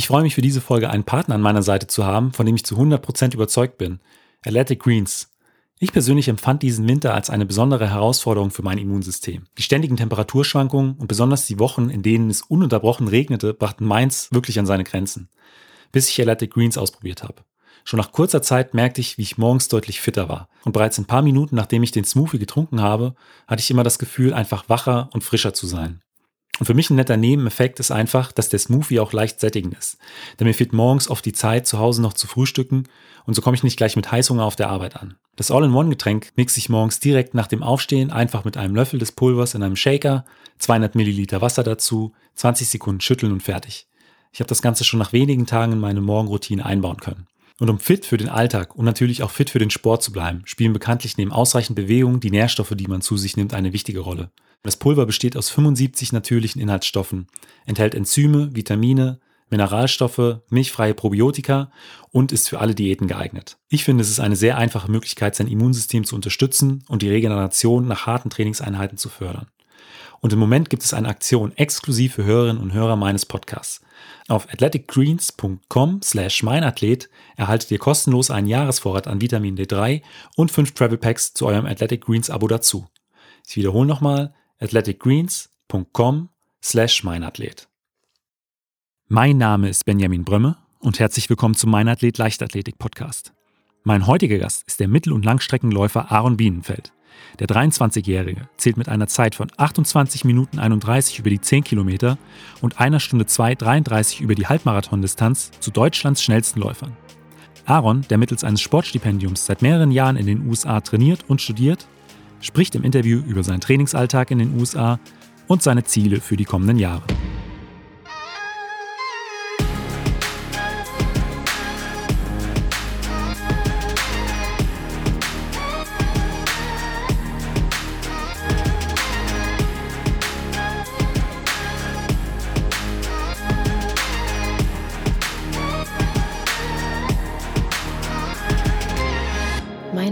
Ich freue mich für diese Folge einen Partner an meiner Seite zu haben, von dem ich zu 100% überzeugt bin. Athletic Greens. Ich persönlich empfand diesen Winter als eine besondere Herausforderung für mein Immunsystem. Die ständigen Temperaturschwankungen und besonders die Wochen, in denen es ununterbrochen regnete, brachten meins wirklich an seine Grenzen. Bis ich Athletic Greens ausprobiert habe. Schon nach kurzer Zeit merkte ich, wie ich morgens deutlich fitter war. Und bereits ein paar Minuten nachdem ich den Smoothie getrunken habe, hatte ich immer das Gefühl, einfach wacher und frischer zu sein. Und für mich ein netter Nebeneffekt ist einfach, dass der Smoothie auch leicht sättigend ist. Denn mir fehlt morgens oft die Zeit, zu Hause noch zu frühstücken und so komme ich nicht gleich mit Heißhunger auf der Arbeit an. Das All-in-One-Getränk mixe ich morgens direkt nach dem Aufstehen einfach mit einem Löffel des Pulvers in einem Shaker, 200 Milliliter Wasser dazu, 20 Sekunden schütteln und fertig. Ich habe das Ganze schon nach wenigen Tagen in meine Morgenroutine einbauen können. Und um fit für den Alltag und natürlich auch fit für den Sport zu bleiben, spielen bekanntlich neben ausreichend Bewegung die Nährstoffe, die man zu sich nimmt, eine wichtige Rolle. Das Pulver besteht aus 75 natürlichen Inhaltsstoffen, enthält Enzyme, Vitamine, Mineralstoffe, milchfreie Probiotika und ist für alle Diäten geeignet. Ich finde, es ist eine sehr einfache Möglichkeit, sein Immunsystem zu unterstützen und die Regeneration nach harten Trainingseinheiten zu fördern. Und im Moment gibt es eine Aktion exklusiv für Hörerinnen und Hörer meines Podcasts. Auf athleticgreens.com slash meinathlet erhaltet ihr kostenlos einen Jahresvorrat an Vitamin D3 und fünf Travel Packs zu eurem Athletic Greens Abo dazu. Ich wiederhole nochmal athleticgreens.com slash meinathlet. Mein Name ist Benjamin Brömme und herzlich willkommen zum Meinathlet Leichtathletik Podcast. Mein heutiger Gast ist der Mittel- und Langstreckenläufer Aaron Bienenfeld. Der 23-Jährige zählt mit einer Zeit von 28 Minuten 31 über die 10 Kilometer und einer Stunde 2,33 über die Halbmarathondistanz zu Deutschlands schnellsten Läufern. Aaron, der mittels eines Sportstipendiums seit mehreren Jahren in den USA trainiert und studiert, spricht im Interview über seinen Trainingsalltag in den USA und seine Ziele für die kommenden Jahre.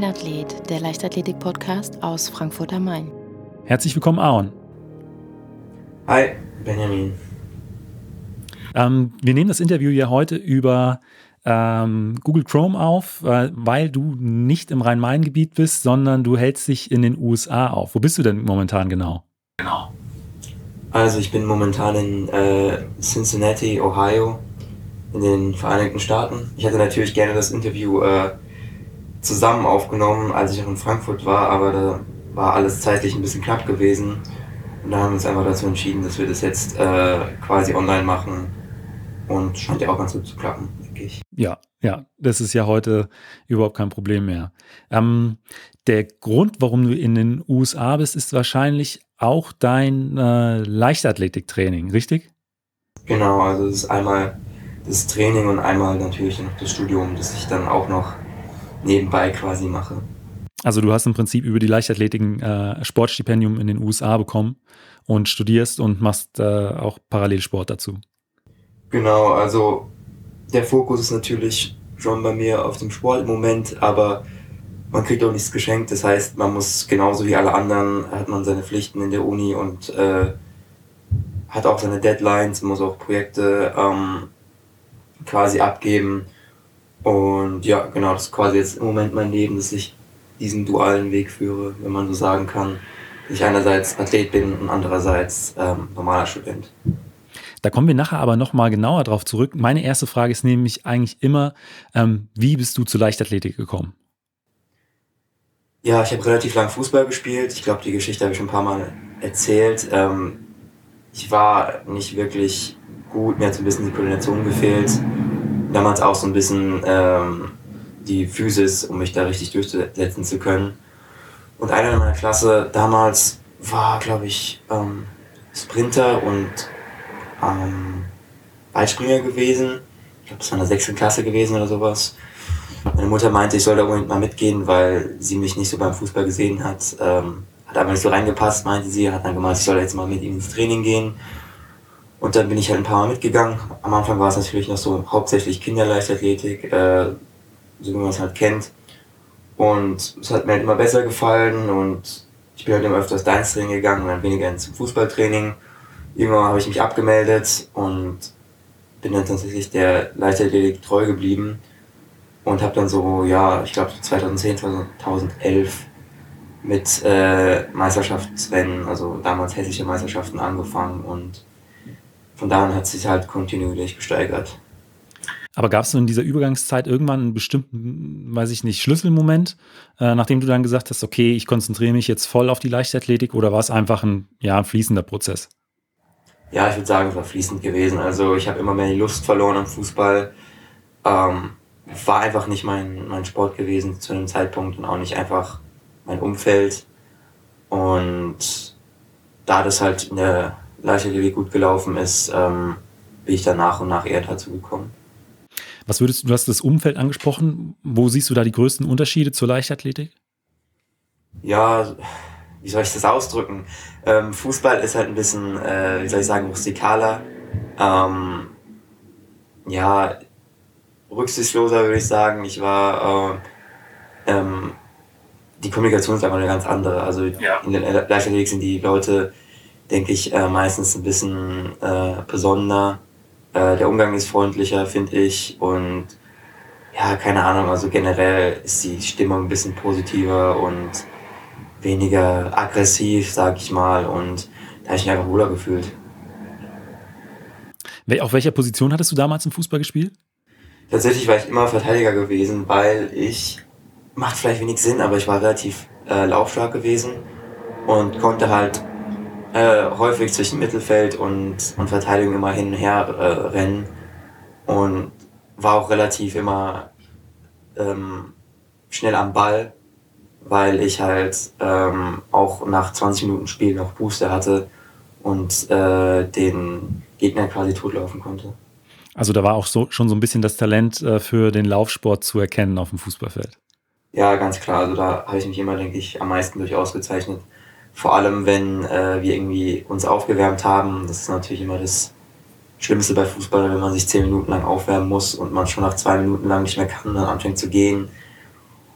Der Leichtathletik-Podcast aus Frankfurt am Main. Herzlich willkommen, Aaron. Hi, Benjamin. Ähm, wir nehmen das Interview ja heute über ähm, Google Chrome auf, äh, weil du nicht im Rhein-Main-Gebiet bist, sondern du hältst dich in den USA auf. Wo bist du denn momentan genau? Genau. Also ich bin momentan in äh, Cincinnati, Ohio, in den Vereinigten Staaten. Ich hätte natürlich gerne das Interview äh, zusammen aufgenommen, als ich auch in Frankfurt war, aber da war alles zeitlich ein bisschen knapp gewesen. Und da haben wir uns einfach dazu entschieden, dass wir das jetzt äh, quasi online machen. Und scheint ja auch ganz gut zu klappen, denke ich. Ja, ja, das ist ja heute überhaupt kein Problem mehr. Ähm, der Grund, warum du in den USA bist, ist wahrscheinlich auch dein äh, Leichtathletiktraining, richtig? Genau, also es ist einmal das Training und einmal natürlich noch das Studium, das ich dann auch noch nebenbei quasi mache. Also du hast im Prinzip über die Leichtathletik ein äh, Sportstipendium in den USA bekommen und studierst und machst äh, auch Parallelsport dazu. Genau, also der Fokus ist natürlich schon bei mir auf dem Sport im Moment, aber man kriegt auch nichts geschenkt. Das heißt, man muss genauso wie alle anderen, hat man seine Pflichten in der Uni und äh, hat auch seine Deadlines, muss auch Projekte ähm, quasi abgeben. Und ja, genau, das ist quasi jetzt im Moment mein Leben, dass ich diesen dualen Weg führe, wenn man so sagen kann. Dass ich einerseits Athlet bin und andererseits ähm, normaler Student. Da kommen wir nachher aber nochmal genauer drauf zurück. Meine erste Frage ist nämlich eigentlich immer, ähm, wie bist du zur Leichtathletik gekommen? Ja, ich habe relativ lang Fußball gespielt. Ich glaube, die Geschichte habe ich schon ein paar Mal erzählt. Ähm, ich war nicht wirklich gut, mir hat so ein bisschen die Koordination gefehlt damals auch so ein bisschen ähm, die Physis, um mich da richtig durchsetzen zu können. Und einer in meiner Klasse damals war, glaube ich, ähm, Sprinter und ähm, Weitspringer gewesen. Ich glaube, das war in der sechsten Klasse gewesen oder sowas. Meine Mutter meinte, ich soll da unbedingt mal mitgehen, weil sie mich nicht so beim Fußball gesehen hat. Ähm, hat aber nicht so reingepasst, meinte sie. Hat dann gemeint, ich soll jetzt mal mit ihm ins Training gehen. Und dann bin ich halt ein paar Mal mitgegangen. Am Anfang war es natürlich noch so hauptsächlich Kinderleichtathletik, äh, so wie man es halt kennt. Und es hat mir halt immer besser gefallen und ich bin halt immer öfters ins Training gegangen und dann weniger ins Fußballtraining. Irgendwann habe ich mich abgemeldet und bin dann tatsächlich der Leichtathletik treu geblieben und habe dann so, ja, ich glaube 2010, 2011 mit äh, Meisterschaftsrennen, also damals hessische Meisterschaften angefangen und von da an hat sich halt kontinuierlich gesteigert. Aber gab es in dieser Übergangszeit irgendwann einen bestimmten, weiß ich nicht, Schlüsselmoment, äh, nachdem du dann gesagt hast, okay, ich konzentriere mich jetzt voll auf die Leichtathletik oder war es einfach ein, ja, ein fließender Prozess? Ja, ich würde sagen, es war fließend gewesen. Also ich habe immer mehr die Lust verloren am Fußball. Ähm, war einfach nicht mein, mein Sport gewesen zu einem Zeitpunkt und auch nicht einfach mein Umfeld. Und da das halt in der Leichtathletik gut gelaufen ist, ähm, bin ich dann nach und nach eher dazu gekommen. Was würdest du, du hast das Umfeld angesprochen. Wo siehst du da die größten Unterschiede zur Leichtathletik? Ja, wie soll ich das ausdrücken? Ähm, Fußball ist halt ein bisschen, äh, wie soll ich sagen, rustikaler. Ähm, ja, rücksichtsloser würde ich sagen. Ich war, äh, ähm, die Kommunikation ist einfach eine ganz andere. Also ja. in der Leichtathletik sind die Leute, denke ich, äh, meistens ein bisschen äh, besonderer äh, der Umgang ist freundlicher, finde ich. Und ja, keine Ahnung, also generell ist die Stimmung ein bisschen positiver und weniger aggressiv, sag ich mal. Und da habe ich mich einfach wohler gefühlt. Auf welcher Position hattest du damals im Fußball gespielt? Tatsächlich war ich immer Verteidiger gewesen, weil ich, macht vielleicht wenig Sinn, aber ich war relativ äh, laufstark gewesen und konnte halt äh, häufig zwischen Mittelfeld und, und Verteidigung immer hin und her äh, rennen und war auch relativ immer ähm, schnell am Ball, weil ich halt ähm, auch nach 20 Minuten Spiel noch Booster hatte und äh, den Gegner quasi totlaufen konnte. Also da war auch so, schon so ein bisschen das Talent äh, für den Laufsport zu erkennen auf dem Fußballfeld. Ja, ganz klar. Also da habe ich mich immer, denke ich, am meisten durch ausgezeichnet. Vor allem, wenn äh, wir irgendwie uns aufgewärmt haben. Das ist natürlich immer das Schlimmste bei Fußball, wenn man sich zehn Minuten lang aufwärmen muss und man schon nach zwei Minuten lang nicht mehr kann dann anfängt zu gehen.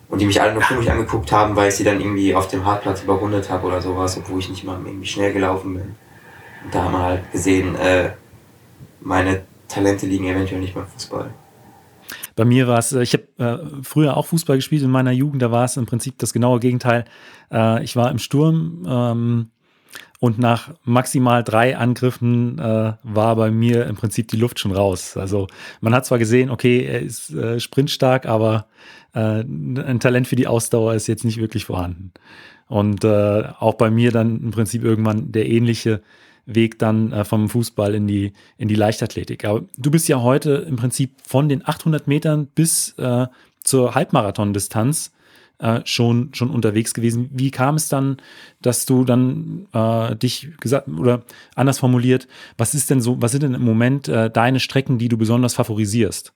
Und die mich alle nur komisch angeguckt haben, weil ich sie dann irgendwie auf dem Hartplatz überrundet habe oder sowas, obwohl ich nicht mal irgendwie schnell gelaufen bin. Und da haben wir halt gesehen, äh, meine Talente liegen eventuell nicht beim Fußball. Bei mir war es, äh, ich habe äh, früher auch Fußball gespielt in meiner Jugend, da war es im Prinzip das genaue Gegenteil. Äh, ich war im Sturm ähm, und nach maximal drei Angriffen äh, war bei mir im Prinzip die Luft schon raus. Also man hat zwar gesehen, okay, er ist äh, sprintstark, aber äh, ein Talent für die Ausdauer ist jetzt nicht wirklich vorhanden. Und auch bei mir dann im Prinzip irgendwann der ähnliche Weg dann äh, vom Fußball in die, in die Leichtathletik. Aber du bist ja heute im Prinzip von den 800 Metern bis äh, zur Halbmarathon-Distanz äh, schon, schon unterwegs gewesen. Wie kam es dann, dass du dann äh, dich gesagt oder anders formuliert, was ist denn so, was sind denn im Moment äh, deine Strecken, die du besonders favorisierst?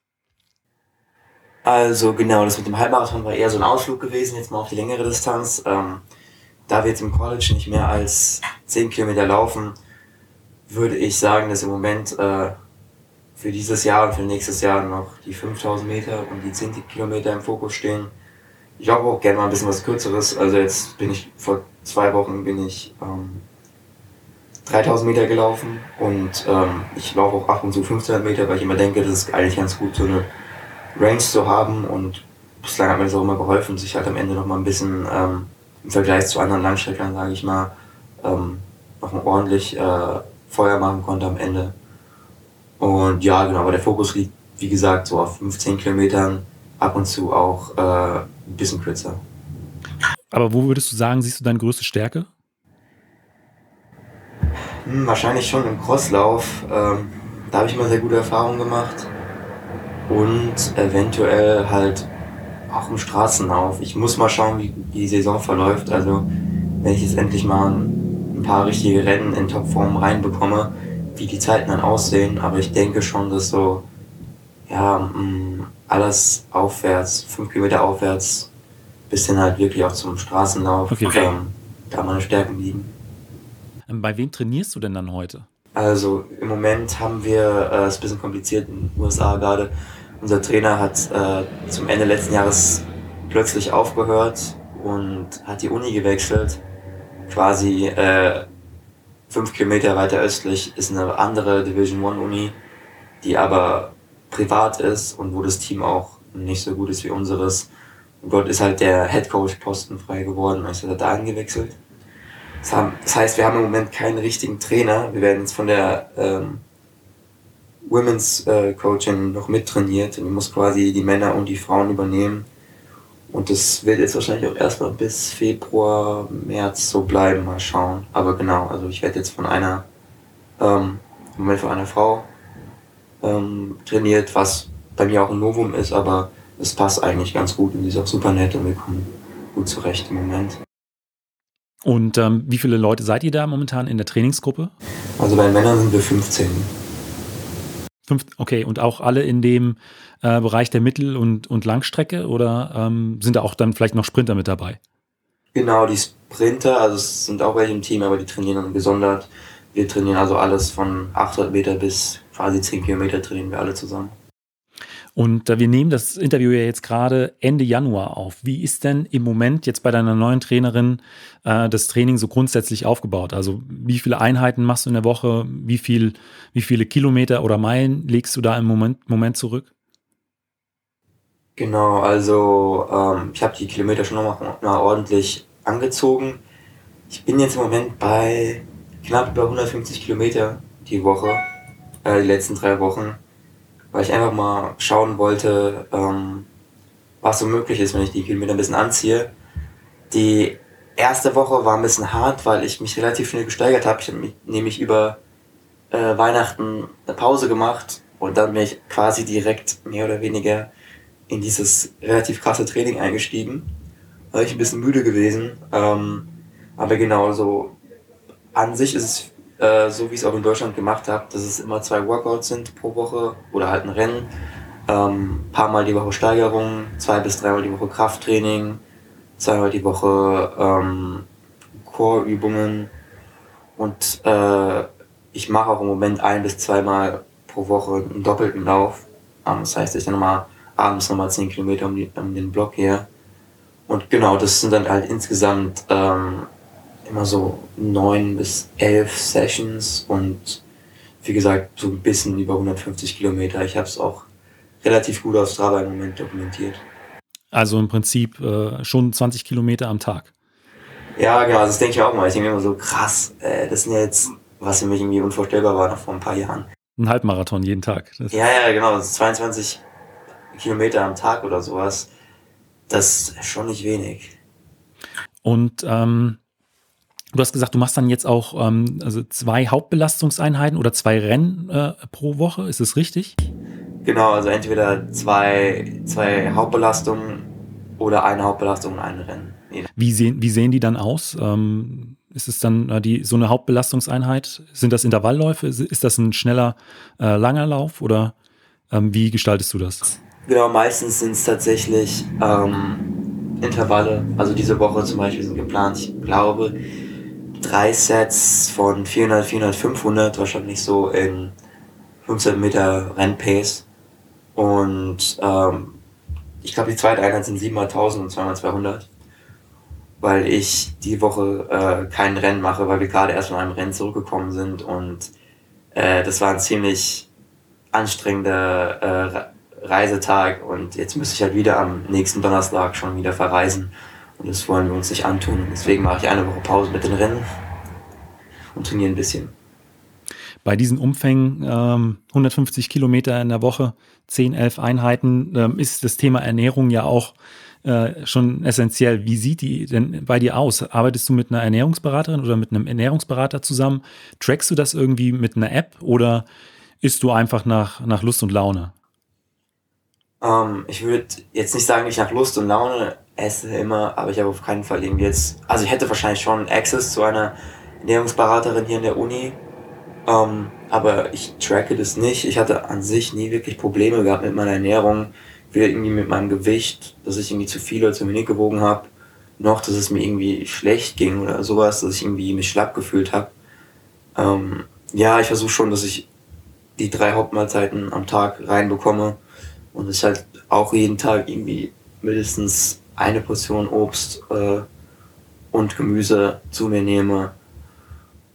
Also genau, das mit dem Halbmarathon war eher so ein Ausflug gewesen, jetzt mal auf die längere Distanz. Ähm, da wir jetzt im College nicht mehr als 10 Kilometer laufen, würde ich sagen, dass im Moment äh, für dieses Jahr und für nächstes Jahr noch die 5000 Meter und die 10 Kilometer im Fokus stehen. Ich habe auch gerne mal ein bisschen was Kürzeres. Also jetzt bin ich vor zwei Wochen bin ich ähm, 3000 Meter gelaufen und ähm, ich laufe auch ab und zu 1500 Meter, weil ich immer denke, das ist eigentlich ganz gut, so eine Range zu haben und bislang hat mir das auch immer geholfen, sich halt am Ende noch mal ein bisschen ähm, im Vergleich zu anderen Langstreckern, sage ich mal, ähm, noch mal ordentlich äh, Feuer machen konnte am Ende. Und ja, genau, aber der Fokus liegt, wie gesagt, so auf 15 Kilometern, ab und zu auch äh, ein bisschen kürzer. Aber wo würdest du sagen, siehst du deine größte Stärke? Hm, wahrscheinlich schon im Crosslauf. Ähm, da habe ich immer sehr gute Erfahrungen gemacht. Und eventuell halt auch im Straßenlauf. Ich muss mal schauen, wie die Saison verläuft. Also, wenn ich jetzt endlich mal ein paar richtige Rennen in Topform reinbekomme, wie die Zeiten dann aussehen. Aber ich denke schon, dass so, ja, mm, alles aufwärts, fünf Kilometer aufwärts, bis dann halt wirklich auch zum Straßenlauf, okay. ähm, da meine Stärken liegen. Ähm, bei wem trainierst du denn dann heute? Also im Moment haben wir äh, es äh, ein bisschen kompliziert in den USA gerade. Unser Trainer hat äh, zum Ende letzten Jahres plötzlich aufgehört und hat die Uni gewechselt quasi äh, fünf Kilometer weiter östlich ist eine andere Division One Uni, die aber privat ist und wo das Team auch nicht so gut ist wie unseres. Und dort ist halt der Headcoach-Posten frei geworden, also hat er da angewechselt. Das heißt, wir haben im Moment keinen richtigen Trainer. Wir werden jetzt von der ähm, Women's äh, Coaching noch mittrainiert. Und muss quasi die Männer und die Frauen übernehmen. Und das wird jetzt wahrscheinlich auch erstmal bis Februar, März so bleiben, mal schauen. Aber genau, also ich werde jetzt von einer, ähm, im Moment von einer Frau ähm, trainiert, was bei mir auch ein Novum ist, aber es passt eigentlich ganz gut und sie ist auch super nett und wir kommen gut zurecht im Moment. Und ähm, wie viele Leute seid ihr da momentan in der Trainingsgruppe? Also bei den Männern sind wir 15. Fünf, okay, und auch alle in dem äh, Bereich der Mittel- und, und Langstrecke oder ähm, sind da auch dann vielleicht noch Sprinter mit dabei? Genau, die Sprinter, also es sind auch welche im Team, aber die trainieren dann gesondert. Wir trainieren also alles von 800 Meter bis quasi 10 Kilometer trainieren wir alle zusammen. Und äh, wir nehmen das Interview ja jetzt gerade Ende Januar auf. Wie ist denn im Moment jetzt bei deiner neuen Trainerin äh, das Training so grundsätzlich aufgebaut? Also wie viele Einheiten machst du in der Woche? Wie, viel, wie viele Kilometer oder Meilen legst du da im Moment, Moment zurück? Genau, also ähm, ich habe die Kilometer schon noch mal ordentlich angezogen. Ich bin jetzt im Moment bei knapp über 150 Kilometer die Woche, äh, die letzten drei Wochen weil ich einfach mal schauen wollte, ähm, was so möglich ist, wenn ich die Kilometer ein bisschen anziehe. Die erste Woche war ein bisschen hart, weil ich mich relativ schnell gesteigert habe. Ich habe nämlich über äh, Weihnachten eine Pause gemacht und dann bin ich quasi direkt mehr oder weniger in dieses relativ krasse Training eingestiegen. Da war ich ein bisschen müde gewesen. Ähm, aber genau so an sich ist es äh, so wie ich es auch in Deutschland gemacht habe, dass es immer zwei Workouts sind pro Woche oder halt ein Rennen. Ähm, paar Mal die Woche Steigerung, zwei bis dreimal die Woche Krafttraining, zweimal die Woche ähm, Core-Übungen und äh, ich mache auch im Moment ein bis zweimal pro Woche einen doppelten Lauf. Ähm, das heißt, ich dann nochmal abends nochmal 10 Kilometer um, die, um den Block her. Und genau, das sind dann halt insgesamt ähm, immer so neun bis elf Sessions und wie gesagt, so ein bisschen über 150 Kilometer. Ich habe es auch relativ gut auf Strava im Moment dokumentiert. Also im Prinzip äh, schon 20 Kilometer am Tag. Ja, genau, das denke ich auch mal. Ich denke immer so, krass, äh, das sind ja jetzt, was für mich irgendwie unvorstellbar war noch vor ein paar Jahren. Ein Halbmarathon jeden Tag. Das ja, ja, genau, das ist 22 Kilometer am Tag oder sowas. Das ist schon nicht wenig. Und ähm, Du hast gesagt, du machst dann jetzt auch ähm, also zwei Hauptbelastungseinheiten oder zwei Rennen äh, pro Woche. Ist das richtig? Genau, also entweder zwei, zwei Hauptbelastungen oder eine Hauptbelastung und ein Rennen. Wie sehen, wie sehen die dann aus? Ähm, ist es dann äh, die, so eine Hauptbelastungseinheit? Sind das Intervallläufe? Ist das ein schneller, äh, langer Lauf oder ähm, wie gestaltest du das? Genau, meistens sind es tatsächlich ähm, Intervalle. Also diese Woche zum Beispiel sind geplant, ich glaube, drei Sets von 400, 400, 500, wahrscheinlich so in 500 Meter Rennpace. Und ähm, ich glaube, die zweite Einheit sind 7x1000 und 2x200. Weil ich die Woche äh, kein Rennen mache, weil wir gerade erst von einem Rennen zurückgekommen sind. Und äh, das war ein ziemlich anstrengender äh, Reisetag. Und jetzt müsste ich halt wieder am nächsten Donnerstag schon wieder verreisen. Und das wollen wir uns nicht antun. Deswegen mache ich eine Woche Pause mit den Rennen und trainiere ein bisschen. Bei diesen Umfängen, ähm, 150 Kilometer in der Woche, 10, 11 Einheiten, ähm, ist das Thema Ernährung ja auch äh, schon essentiell. Wie sieht die denn bei dir aus? Arbeitest du mit einer Ernährungsberaterin oder mit einem Ernährungsberater zusammen? Trackst du das irgendwie mit einer App oder isst du einfach nach, nach Lust und Laune? Ähm, ich würde jetzt nicht sagen, ich nach Lust und Laune esse immer, aber ich habe auf keinen Fall irgendwie jetzt, also ich hätte wahrscheinlich schon Access zu einer Ernährungsberaterin hier in der Uni, ähm, aber ich tracke das nicht. Ich hatte an sich nie wirklich Probleme gehabt mit meiner Ernährung, weder irgendwie mit meinem Gewicht, dass ich irgendwie zu viel oder zu wenig gewogen habe, noch dass es mir irgendwie schlecht ging oder sowas, dass ich irgendwie mich schlapp gefühlt habe. Ähm, ja, ich versuche schon, dass ich die drei Hauptmahlzeiten am Tag reinbekomme und ich halt auch jeden Tag irgendwie mindestens eine Portion Obst äh, und Gemüse zu mir nehme.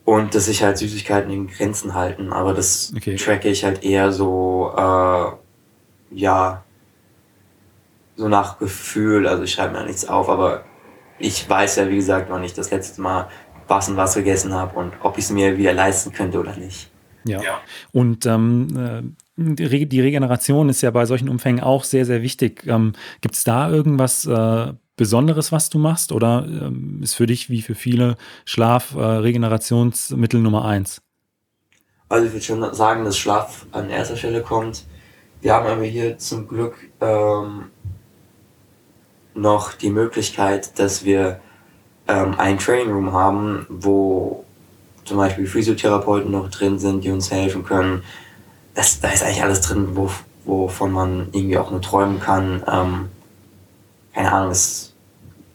Und dass sich halt Süßigkeiten in Grenzen halten. Aber das okay. tracke ich halt eher so, äh, ja, so nach Gefühl. Also ich schreibe mir nichts auf, aber ich weiß ja, wie gesagt, noch nicht das letzte Mal was und was gegessen habe und ob ich es mir wieder leisten könnte oder nicht. Ja. ja. Und ähm, äh, die Regeneration ist ja bei solchen Umfängen auch sehr, sehr wichtig. Ähm, Gibt es da irgendwas äh, Besonderes, was du machst? Oder ähm, ist für dich wie für viele Schlaf äh, Regenerationsmittel Nummer eins? Also ich würde schon sagen, dass Schlaf an erster Stelle kommt. Wir haben aber hier zum Glück ähm, noch die Möglichkeit, dass wir ähm, ein Training Room haben, wo zum Beispiel Physiotherapeuten noch drin sind, die uns helfen können. Das, da ist eigentlich alles drin, wo, wovon man irgendwie auch nur träumen kann. Ähm, keine Ahnung, es,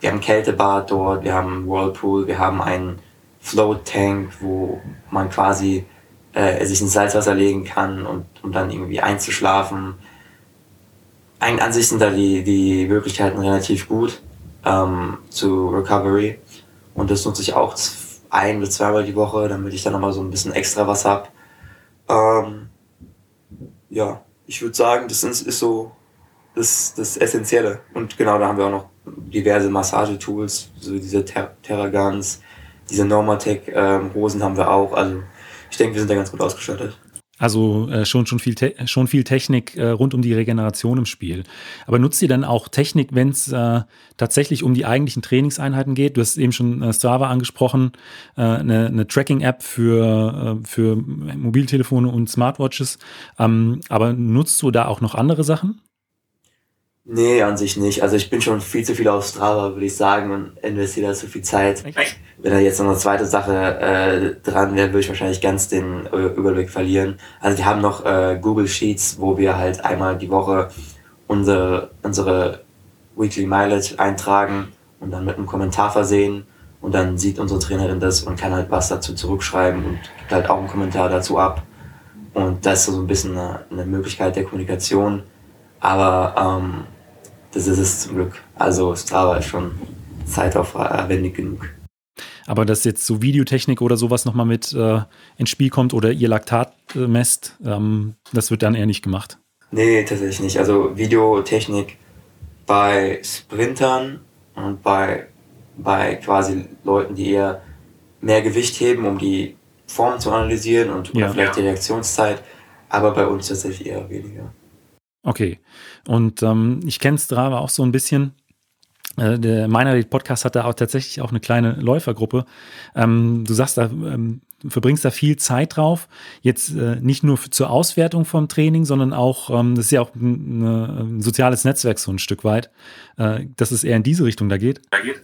wir haben ein Kältebad dort, wir haben Whirlpool, wir haben einen Float Tank, wo man quasi äh, sich ins Salzwasser legen kann und um dann irgendwie einzuschlafen. Eigentlich an sich sind da die, die Möglichkeiten relativ gut ähm, zu Recovery. Und das nutze ich auch ein bis zweimal die Woche, damit ich dann nochmal so ein bisschen extra was hab. Ähm, ja, ich würde sagen, das ist, ist so das, das Essentielle. Und genau, da haben wir auch noch diverse Massagetools, so diese Ter Terragans, diese Normatec-Hosen ähm, haben wir auch. Also ich denke, wir sind da ganz gut ausgestattet. Also äh, schon, schon, viel schon viel Technik äh, rund um die Regeneration im Spiel. Aber nutzt ihr dann auch Technik, wenn es äh, tatsächlich um die eigentlichen Trainingseinheiten geht? Du hast eben schon äh, Strava angesprochen, äh, eine, eine Tracking-App für, äh, für Mobiltelefone und Smartwatches. Ähm, aber nutzt du da auch noch andere Sachen? Nee, an sich nicht. Also ich bin schon viel zu viel auf Strava, würde ich sagen, und investiere da zu viel Zeit. Wenn da jetzt noch eine zweite Sache äh, dran wäre, würde ich wahrscheinlich ganz den äh, Überblick verlieren. Also wir haben noch äh, Google Sheets, wo wir halt einmal die Woche unsere, unsere Weekly Mileage eintragen und dann mit einem Kommentar versehen. Und dann sieht unsere Trainerin das und kann halt was dazu zurückschreiben und gibt halt auch einen Kommentar dazu ab. Und das ist so ein bisschen eine, eine Möglichkeit der Kommunikation. Aber ähm, das ist es zum Glück. Also Strava ist schon zeitaufwendig genug. Aber dass jetzt so Videotechnik oder sowas nochmal mit äh, ins Spiel kommt oder ihr Laktat äh, messt, ähm, das wird dann eher nicht gemacht. Nee, tatsächlich nicht. Also Videotechnik bei Sprintern und bei, bei quasi Leuten, die eher mehr Gewicht heben, um die Form zu analysieren und ja. vielleicht die Reaktionszeit, aber bei uns tatsächlich eher weniger. Okay. Und ähm, ich kenne Strava auch so ein bisschen. Äh, der Meiner Podcast hat da auch tatsächlich auch eine kleine Läufergruppe. Ähm, du sagst, da ähm, verbringst da viel Zeit drauf. Jetzt äh, nicht nur für, zur Auswertung vom Training, sondern auch, ähm, das ist ja auch ein, ein, soziales Netzwerk so ein Stück weit, äh, dass es eher in diese Richtung da geht. Da geht.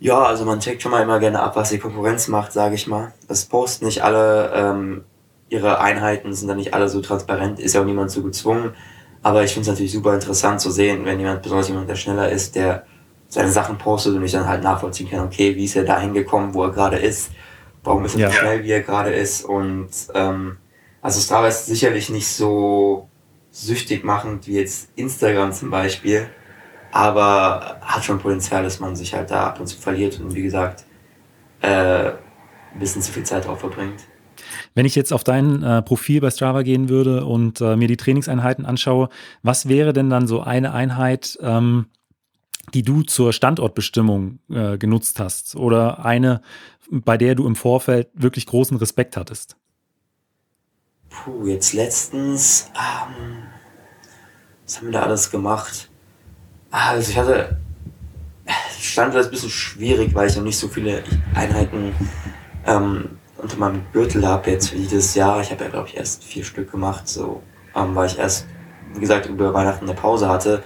Ja, also man checkt schon mal immer gerne ab, was die Konkurrenz macht, sage ich mal. Das posten nicht alle ähm, ihre Einheiten sind dann nicht alle so transparent, ist ja auch niemand so gezwungen. Aber ich finde es natürlich super interessant zu sehen, wenn jemand, besonders jemand, der schneller ist, der seine Sachen postet und ich dann halt nachvollziehen kann, okay, wie ist er da hingekommen, wo er gerade ist, warum ist er ja. so schnell, wie er gerade ist. Und ähm, also Strava ist sicherlich nicht so süchtig machend wie jetzt Instagram zum Beispiel, aber hat schon Potenzial, dass man sich halt da ab und zu verliert und wie gesagt, äh, ein bisschen zu viel Zeit drauf verbringt. Wenn ich jetzt auf dein äh, Profil bei Strava gehen würde und äh, mir die Trainingseinheiten anschaue, was wäre denn dann so eine Einheit, ähm, die du zur Standortbestimmung äh, genutzt hast oder eine, bei der du im Vorfeld wirklich großen Respekt hattest? Puh, jetzt letztens, ähm, was haben wir da alles gemacht? Ah, also ich hatte, Standort ist ein bisschen schwierig, weil ich noch nicht so viele Einheiten ähm, unter meinem Gürtel habe jetzt für dieses Jahr. Ich habe ja, glaube ich, erst vier Stück gemacht, so, ähm, weil ich erst, wie gesagt, über Weihnachten eine Pause hatte.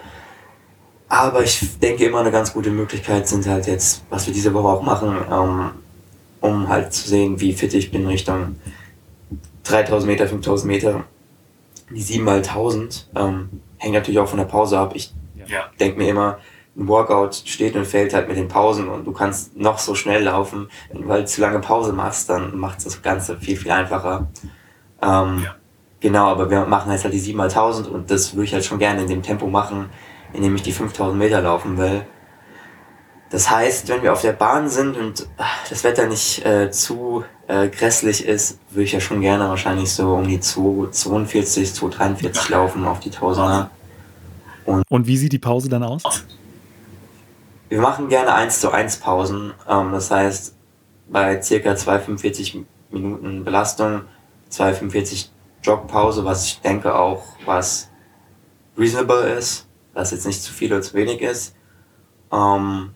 Aber ich denke immer eine ganz gute Möglichkeit sind halt jetzt, was wir diese Woche auch machen, ähm, um halt zu sehen, wie fit ich bin Richtung 3000 Meter, 5000 Meter. Die 7 mal 1000 ähm, hängt natürlich auch von der Pause ab. Ich ja. denke mir immer, ein Workout steht und fällt halt mit den Pausen und du kannst noch so schnell laufen. Wenn du halt zu lange Pause machst, dann macht das Ganze viel, viel einfacher. Ähm, ja. Genau, aber wir machen jetzt halt die 7 mal 1000 und das würde ich halt schon gerne in dem Tempo machen, in dem ich die 5000 Meter laufen will. Das heißt, wenn wir auf der Bahn sind und ach, das Wetter nicht äh, zu äh, grässlich ist, würde ich ja schon gerne wahrscheinlich so um die 242, 243 laufen auf die Tausender. Und, und wie sieht die Pause dann aus? Wir machen gerne 1 zu 1 Pausen. Ähm, das heißt, bei circa 245 Minuten Belastung, 245 Jogpause, was ich denke auch, was reasonable ist, was jetzt nicht zu viel oder zu wenig ist. Ähm,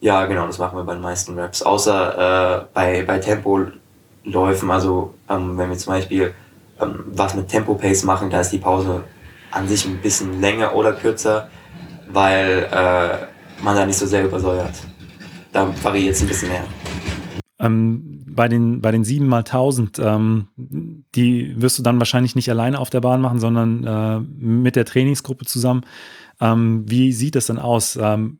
ja, genau, das machen wir bei den meisten Raps. Außer äh, bei, bei Tempoläufen, also ähm, wenn wir zum Beispiel ähm, was mit Tempo-Pace machen, da ist die Pause an sich ein bisschen länger oder kürzer, weil äh, man da nicht so sehr übersäuert. Da variiert es ein bisschen mehr. Ähm, bei den, bei den 7 mal 1000, ähm, die wirst du dann wahrscheinlich nicht alleine auf der Bahn machen, sondern äh, mit der Trainingsgruppe zusammen. Ähm, wie sieht das dann aus? Ähm,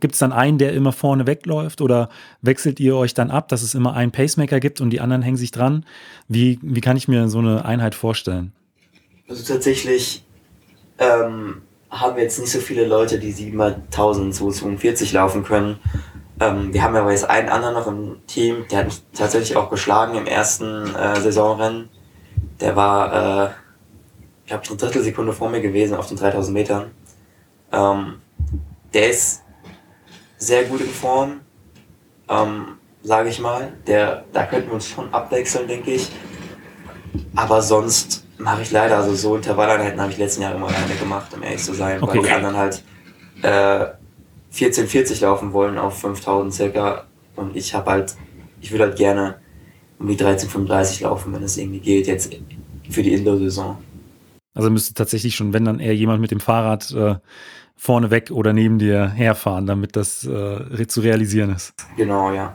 Gibt es dann einen, der immer vorne wegläuft oder wechselt ihr euch dann ab, dass es immer einen Pacemaker gibt und die anderen hängen sich dran? Wie, wie kann ich mir so eine Einheit vorstellen? Also tatsächlich ähm, haben jetzt nicht so viele Leute, die 7242 laufen können. Ähm, wir haben aber jetzt einen anderen noch im Team, der hat mich tatsächlich auch geschlagen im ersten äh, Saisonrennen. Der war, äh, glaube eine Drittelsekunde vor mir gewesen auf den 3000 Metern. Ähm, der ist sehr gut in Form, ähm, sage ich mal. Der, da könnten wir uns schon abwechseln, denke ich. Aber sonst mache ich leider, also so Intervalleinheiten habe ich letzten Jahr immer alleine gemacht, um ehrlich zu sein, okay. weil die anderen halt äh, 1440 laufen wollen auf 5000 circa und ich habe halt, ich würde halt gerne um die 1335 laufen, wenn es irgendwie geht, jetzt für die Indoor-Saison. Also müsste tatsächlich schon, wenn dann eher jemand mit dem Fahrrad äh, vorne weg oder neben dir herfahren, damit das äh, zu realisieren ist. Genau, ja.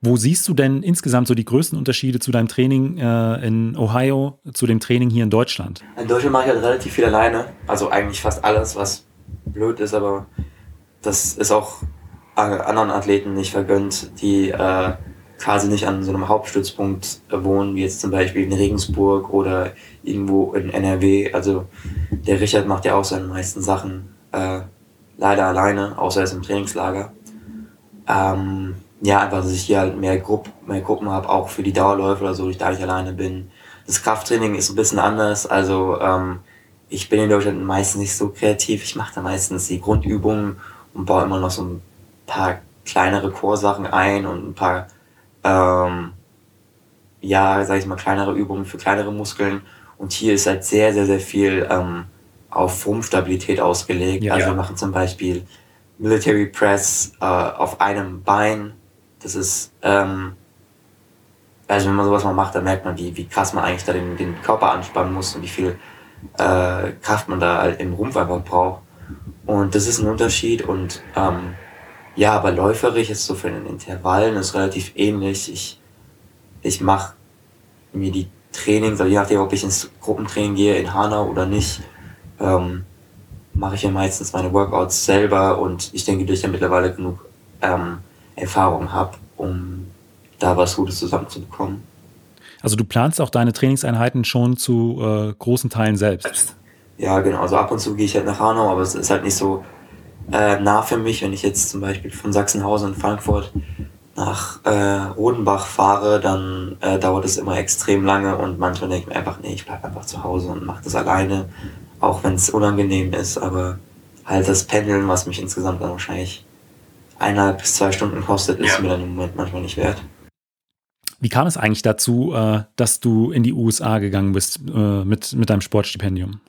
Wo siehst du denn insgesamt so die größten Unterschiede zu deinem Training äh, in Ohio zu dem Training hier in Deutschland? In Deutschland mache ich halt relativ viel alleine. Also eigentlich fast alles, was blöd ist, aber das ist auch anderen Athleten nicht vergönnt, die äh, quasi nicht an so einem Hauptstützpunkt wohnen, wie jetzt zum Beispiel in Regensburg oder irgendwo in NRW. Also der Richard macht ja auch seine meisten Sachen äh, leider alleine, außer er ist im Trainingslager. Ähm, ja, einfach, dass ich hier halt mehr, Grupp, mehr Gruppen habe, auch für die Dauerläufe oder so, ich da nicht alleine bin. Das Krafttraining ist ein bisschen anders, also ähm, ich bin in Deutschland meistens nicht so kreativ. Ich mache da meistens die Grundübungen und baue immer noch so ein paar kleinere Chorsachen ein und ein paar, ähm, ja, sag ich mal, kleinere Übungen für kleinere Muskeln. Und hier ist halt sehr, sehr, sehr viel ähm, auf Rumpfstabilität ausgelegt. Ja, also wir machen zum Beispiel Military Press äh, auf einem Bein. Das ist, ähm, also wenn man sowas mal macht, dann merkt man, wie, wie krass man eigentlich da den, den Körper anspannen muss und wie viel äh, Kraft man da halt im Rumpf einfach braucht. Und das ist ein Unterschied und ähm, ja, aber läuferig ist so für den Intervallen ist relativ ähnlich. Ich, ich mache mir die Trainings, also je nachdem, ob ich ins Gruppentraining gehe in Hanau oder nicht, ähm, mache ich ja meistens meine Workouts selber und ich denke, ich ja mittlerweile genug ähm, Erfahrung habe, um da was Gutes zusammenzubekommen. Also du planst auch deine Trainingseinheiten schon zu äh, großen Teilen selbst? Ja, genau. Also ab und zu gehe ich halt nach Hanau, aber es ist halt nicht so äh, nah für mich, wenn ich jetzt zum Beispiel von Sachsenhausen in Frankfurt nach äh, Rodenbach fahre, dann äh, dauert es immer extrem lange und manchmal denke ich mir einfach, nee, ich bleibe einfach zu Hause und mache das alleine, auch wenn es unangenehm ist, aber halt das Pendeln, was mich insgesamt dann wahrscheinlich eineinhalb bis zwei Stunden kostet, ist ja. mir dann im Moment manchmal nicht wert. Wie kam es eigentlich dazu, äh, dass du in die USA gegangen bist äh, mit, mit deinem Sportstipendium?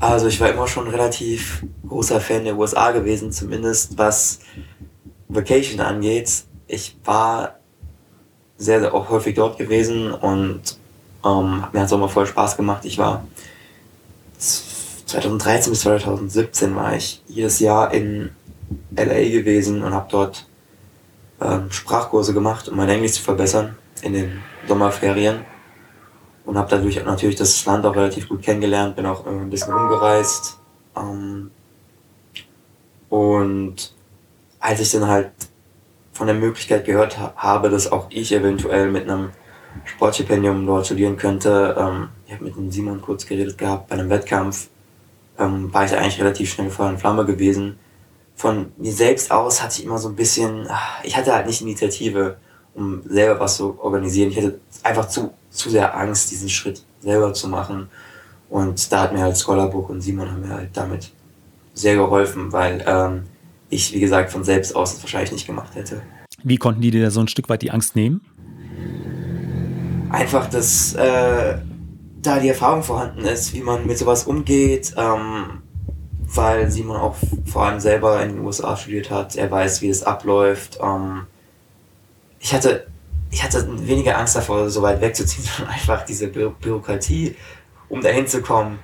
Also ich war immer schon relativ großer Fan der USA gewesen, zumindest was Vacation angeht. Ich war sehr, sehr auch häufig dort gewesen und ähm, mir hat es auch mal voll Spaß gemacht. Ich war 2013 bis 2017 war ich jedes Jahr in LA gewesen und habe dort ähm, Sprachkurse gemacht, um mein Englisch zu verbessern in den Sommerferien. Und habe dadurch natürlich das Land auch relativ gut kennengelernt, bin auch ein bisschen umgereist. Ähm, und als ich dann halt von der Möglichkeit gehört ha habe, dass auch ich eventuell mit einem Sportstipendium dort studieren könnte, ähm, ich habe mit dem Simon kurz geredet gehabt bei einem Wettkampf, ähm, war ich eigentlich relativ schnell Feuer und Flamme gewesen von mir selbst aus hatte ich immer so ein bisschen, ah, ich hatte halt nicht Initiative, um selber was zu organisieren. Ich hatte einfach zu, zu sehr Angst, diesen Schritt selber zu machen. Und da hat mir halt Scholarbook und Simon haben mir halt damit sehr geholfen, weil ähm, ich, wie gesagt, von selbst aus das wahrscheinlich nicht gemacht hätte. Wie konnten die dir so ein Stück weit die Angst nehmen? Einfach, dass äh, da die Erfahrung vorhanden ist, wie man mit sowas umgeht, ähm, weil Simon auch vor allem selber in den USA studiert hat. Er weiß, wie es abläuft. Ähm, ich hatte ich hatte weniger Angst davor, so weit wegzuziehen, sondern einfach diese Bü Bürokratie, um dahin zu kommen.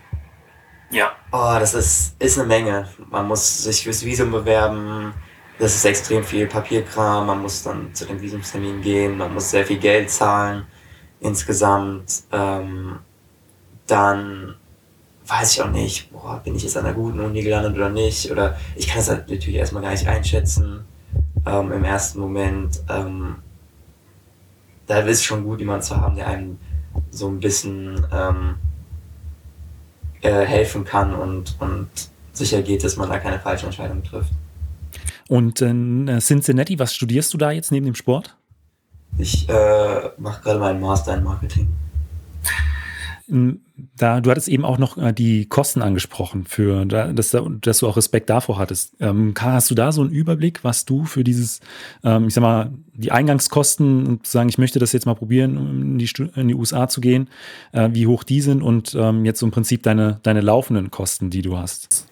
Ja. Oh, das ist, ist eine Menge. Man muss sich fürs Visum bewerben. Das ist extrem viel Papierkram. Man muss dann zu den Visumsterminen gehen. Man muss sehr viel Geld zahlen insgesamt. Ähm, dann weiß ich auch nicht, boah, bin ich jetzt an einer guten Uni gelandet oder nicht. Oder ich kann es halt natürlich erstmal gar nicht einschätzen ähm, im ersten Moment. Ähm, da ist es schon gut, jemanden zu haben, der einem so ein bisschen ähm, äh, helfen kann und, und sicher geht, dass man da keine falsche Entscheidung trifft. Und in äh, Cincinnati, was studierst du da jetzt neben dem Sport? Ich äh, mache gerade meinen Master in Marketing da, du hattest eben auch noch äh, die Kosten angesprochen, für dass, dass du auch Respekt davor hattest. Ähm, hast du da so einen Überblick, was du für dieses, ähm, ich sag mal, die Eingangskosten und sagen, ich möchte das jetzt mal probieren, in die, in die USA zu gehen, äh, wie hoch die sind und ähm, jetzt so im Prinzip deine, deine laufenden Kosten, die du hast?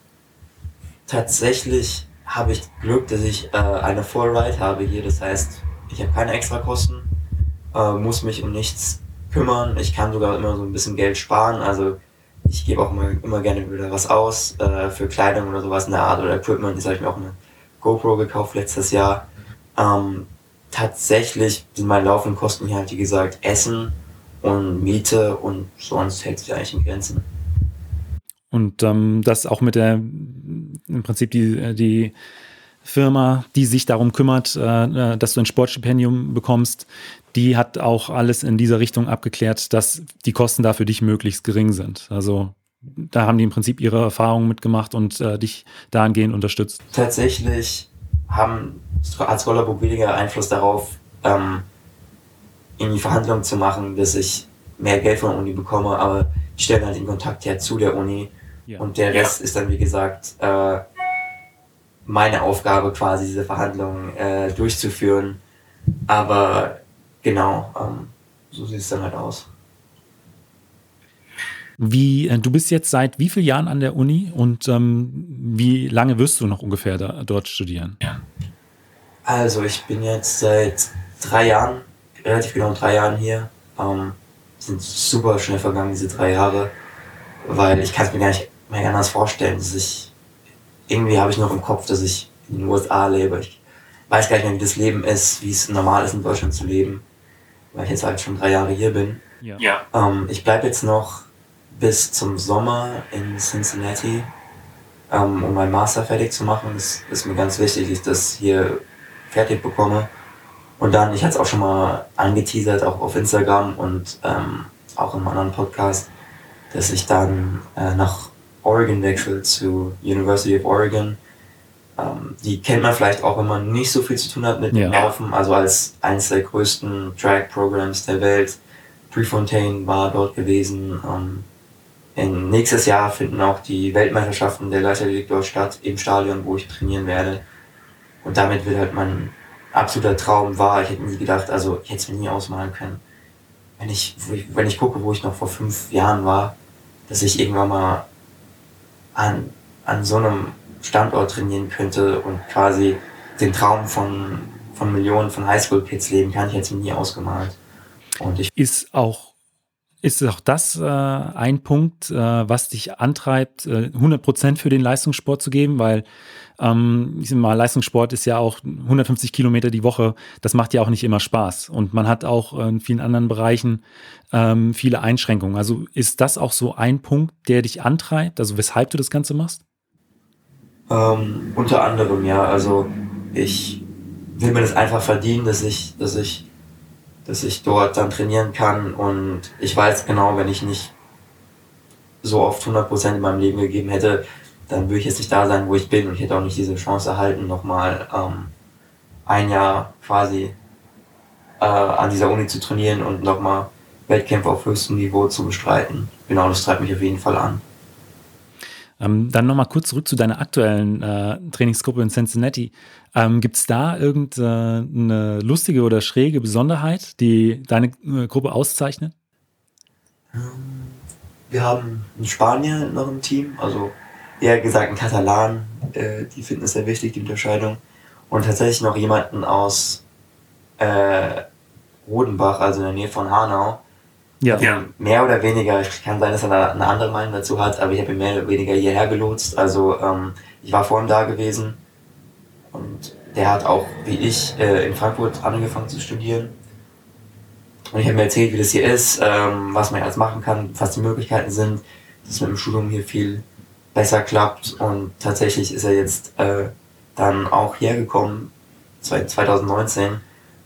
Tatsächlich habe ich Glück, dass ich äh, eine Full Ride habe hier. Das heißt, ich habe keine extra Kosten, äh, muss mich um nichts kümmern. Ich kann sogar immer so ein bisschen Geld sparen. Also ich gebe auch immer, immer gerne wieder was aus äh, für Kleidung oder sowas in der Art oder Equipment. Jetzt habe ich mir auch eine GoPro gekauft letztes Jahr. Ähm, tatsächlich sind meine laufenden Kosten hier halt, wie gesagt, Essen und Miete und sonst hält sich eigentlich in Grenzen. Und ähm, das auch mit der, im Prinzip die, die Firma, die sich darum kümmert, äh, äh dass du ein Sportstipendium bekommst, die hat auch alles in dieser Richtung abgeklärt, dass die Kosten da für dich möglichst gering sind. Also da haben die im Prinzip ihre Erfahrungen mitgemacht und äh, dich dahingehend unterstützt. Tatsächlich haben, hat Scholarbook weniger Einfluss darauf, ähm, in die Verhandlungen zu machen, dass ich mehr Geld von der Uni bekomme, aber die stellen halt den Kontakt her zu der Uni ja. und der Rest ja. ist dann, wie gesagt, äh, meine Aufgabe quasi, diese Verhandlungen äh, durchzuführen. Aber genau, ähm, so sieht es dann halt aus. Wie, äh, du bist jetzt seit wie vielen Jahren an der Uni und ähm, wie lange wirst du noch ungefähr da, dort studieren? Ja. Also ich bin jetzt seit drei Jahren, relativ genau drei Jahren hier. Ähm, sind super schnell vergangen, diese drei Jahre, weil ich kann es mir gar nicht mehr anders vorstellen, dass ich irgendwie habe ich noch im Kopf, dass ich in den USA lebe. Ich weiß gar nicht mehr, wie das Leben ist, wie es normal ist, in Deutschland zu leben, weil ich jetzt halt schon drei Jahre hier bin. Ja. Ähm, ich bleibe jetzt noch bis zum Sommer in Cincinnati, ähm, um meinen Master fertig zu machen. Das ist mir ganz wichtig, dass ich das hier fertig bekomme. Und dann, ich hatte es auch schon mal angeteasert, auch auf Instagram und ähm, auch im anderen Podcast, dass ich dann äh, nach Oregon wechsle zu University of Oregon. Ähm, die kennt man vielleicht auch, wenn man nicht so viel zu tun hat mit ja. dem Laufen. Also als eines der größten Track-Programs der Welt. Prefontaine war dort gewesen. Ähm, in, nächstes Jahr finden auch die Weltmeisterschaften der Leichtathletik dort statt, im Stadion, wo ich trainieren werde. Und damit wird halt mein absoluter Traum wahr. Ich hätte nie gedacht, also ich hätte es mir nie ausmalen können. Wenn ich, wenn ich gucke, wo ich noch vor fünf Jahren war, dass ich irgendwann mal an, an so einem Standort trainieren könnte und quasi den Traum von, von Millionen von Highschool-Kids leben kann, ich hätte mir nie ausgemalt. Und ich ist auch ist auch das äh, ein Punkt, äh, was dich antreibt, äh, 100% für den Leistungssport zu geben? Weil ähm, ich sag mal, Leistungssport ist ja auch 150 Kilometer die Woche. Das macht ja auch nicht immer Spaß. Und man hat auch in vielen anderen Bereichen ähm, viele Einschränkungen. Also ist das auch so ein Punkt, der dich antreibt? Also weshalb du das Ganze machst? Ähm, unter anderem ja. Also ich will mir das einfach verdienen, dass ich, dass ich, dass ich dort dann trainieren kann. Und ich weiß genau, wenn ich nicht so oft 100% in meinem Leben gegeben hätte, dann würde ich jetzt nicht da sein, wo ich bin und ich hätte auch nicht diese Chance erhalten, nochmal ähm, ein Jahr quasi äh, an dieser Uni zu trainieren und nochmal Wettkämpfe auf höchstem Niveau zu bestreiten. Genau, das treibt mich auf jeden Fall an. Ähm, dann nochmal kurz zurück zu deiner aktuellen äh, Trainingsgruppe in Cincinnati. Ähm, Gibt es da irgendeine lustige oder schräge Besonderheit, die deine äh, Gruppe auszeichnet? Wir haben einen Spanier noch im Team, also eher gesagt einen Katalan. Äh, die finden es sehr wichtig, die Unterscheidung. Und tatsächlich noch jemanden aus äh, Rodenbach, also in der Nähe von Hanau, ja. ja. Mehr oder weniger, es kann sein, dass er eine andere Meinung dazu hat, aber ich habe ihn mehr oder weniger hierher gelotst. Also ähm, ich war vor ihm da gewesen und der hat auch, wie ich, äh, in Frankfurt angefangen zu studieren. Und ich habe mir erzählt, wie das hier ist, ähm, was man alles machen kann, was die Möglichkeiten sind, dass es mit dem Studium hier viel besser klappt. Und tatsächlich ist er jetzt äh, dann auch hergekommen, 2019.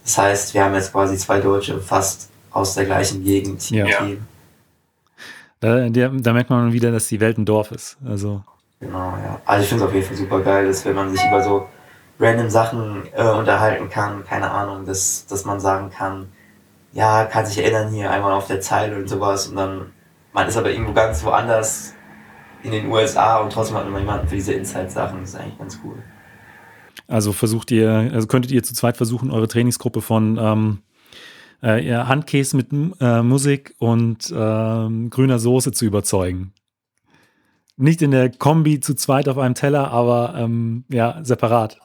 Das heißt, wir haben jetzt quasi zwei Deutsche fast aus der gleichen Gegend ja. Team. Da, der, da, merkt man wieder, dass die Welt ein Dorf ist. Also. Genau, ja. Also ich finde es auf jeden Fall super geil, dass wenn man sich über so random Sachen äh, unterhalten kann, keine Ahnung, dass, dass man sagen kann, ja, kann sich erinnern hier einmal auf der Zeile und sowas und dann, man ist aber irgendwo ganz woanders in den USA und trotzdem hat man jemanden für diese Inside-Sachen, das ist eigentlich ganz cool. Also versucht ihr, also könntet ihr zu zweit versuchen, eure Trainingsgruppe von ähm, äh, Handkäse mit äh, Musik und äh, grüner Soße zu überzeugen. Nicht in der Kombi zu zweit auf einem Teller, aber ähm, ja, separat.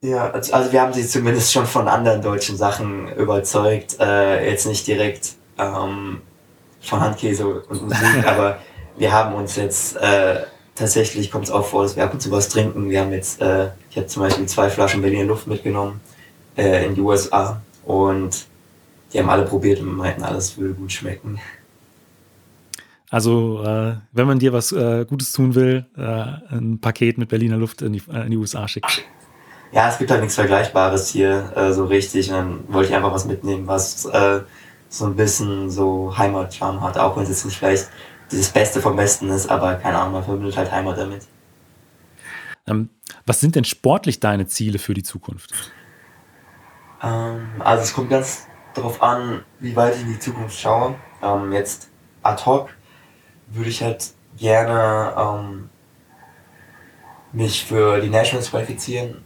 Ja, also wir haben sie zumindest schon von anderen deutschen Sachen überzeugt. Äh, jetzt nicht direkt ähm, von Handkäse und Musik, aber wir haben uns jetzt äh, tatsächlich kommt es auch vor, dass wir ab und zu was trinken. Wir haben jetzt, äh, ich habe zum Beispiel zwei Flaschen Berliner Luft mitgenommen äh, in die USA und die haben alle probiert und meinten, alles würde gut schmecken. Also, äh, wenn man dir was äh, Gutes tun will, äh, ein Paket mit Berliner Luft in die, äh, in die USA schicken. Ja, es gibt halt nichts Vergleichbares hier äh, so richtig. Und dann wollte ich einfach was mitnehmen, was äh, so ein bisschen so Heimatcharme hat, auch wenn es jetzt nicht vielleicht das Beste vom Besten ist, aber keine Ahnung, man verbindet halt Heimat damit. Ähm, was sind denn sportlich deine Ziele für die Zukunft? Ähm, also es kommt ganz darauf an, wie weit ich in die Zukunft schaue. Ähm, jetzt ad hoc würde ich halt gerne ähm, mich für die Nationals qualifizieren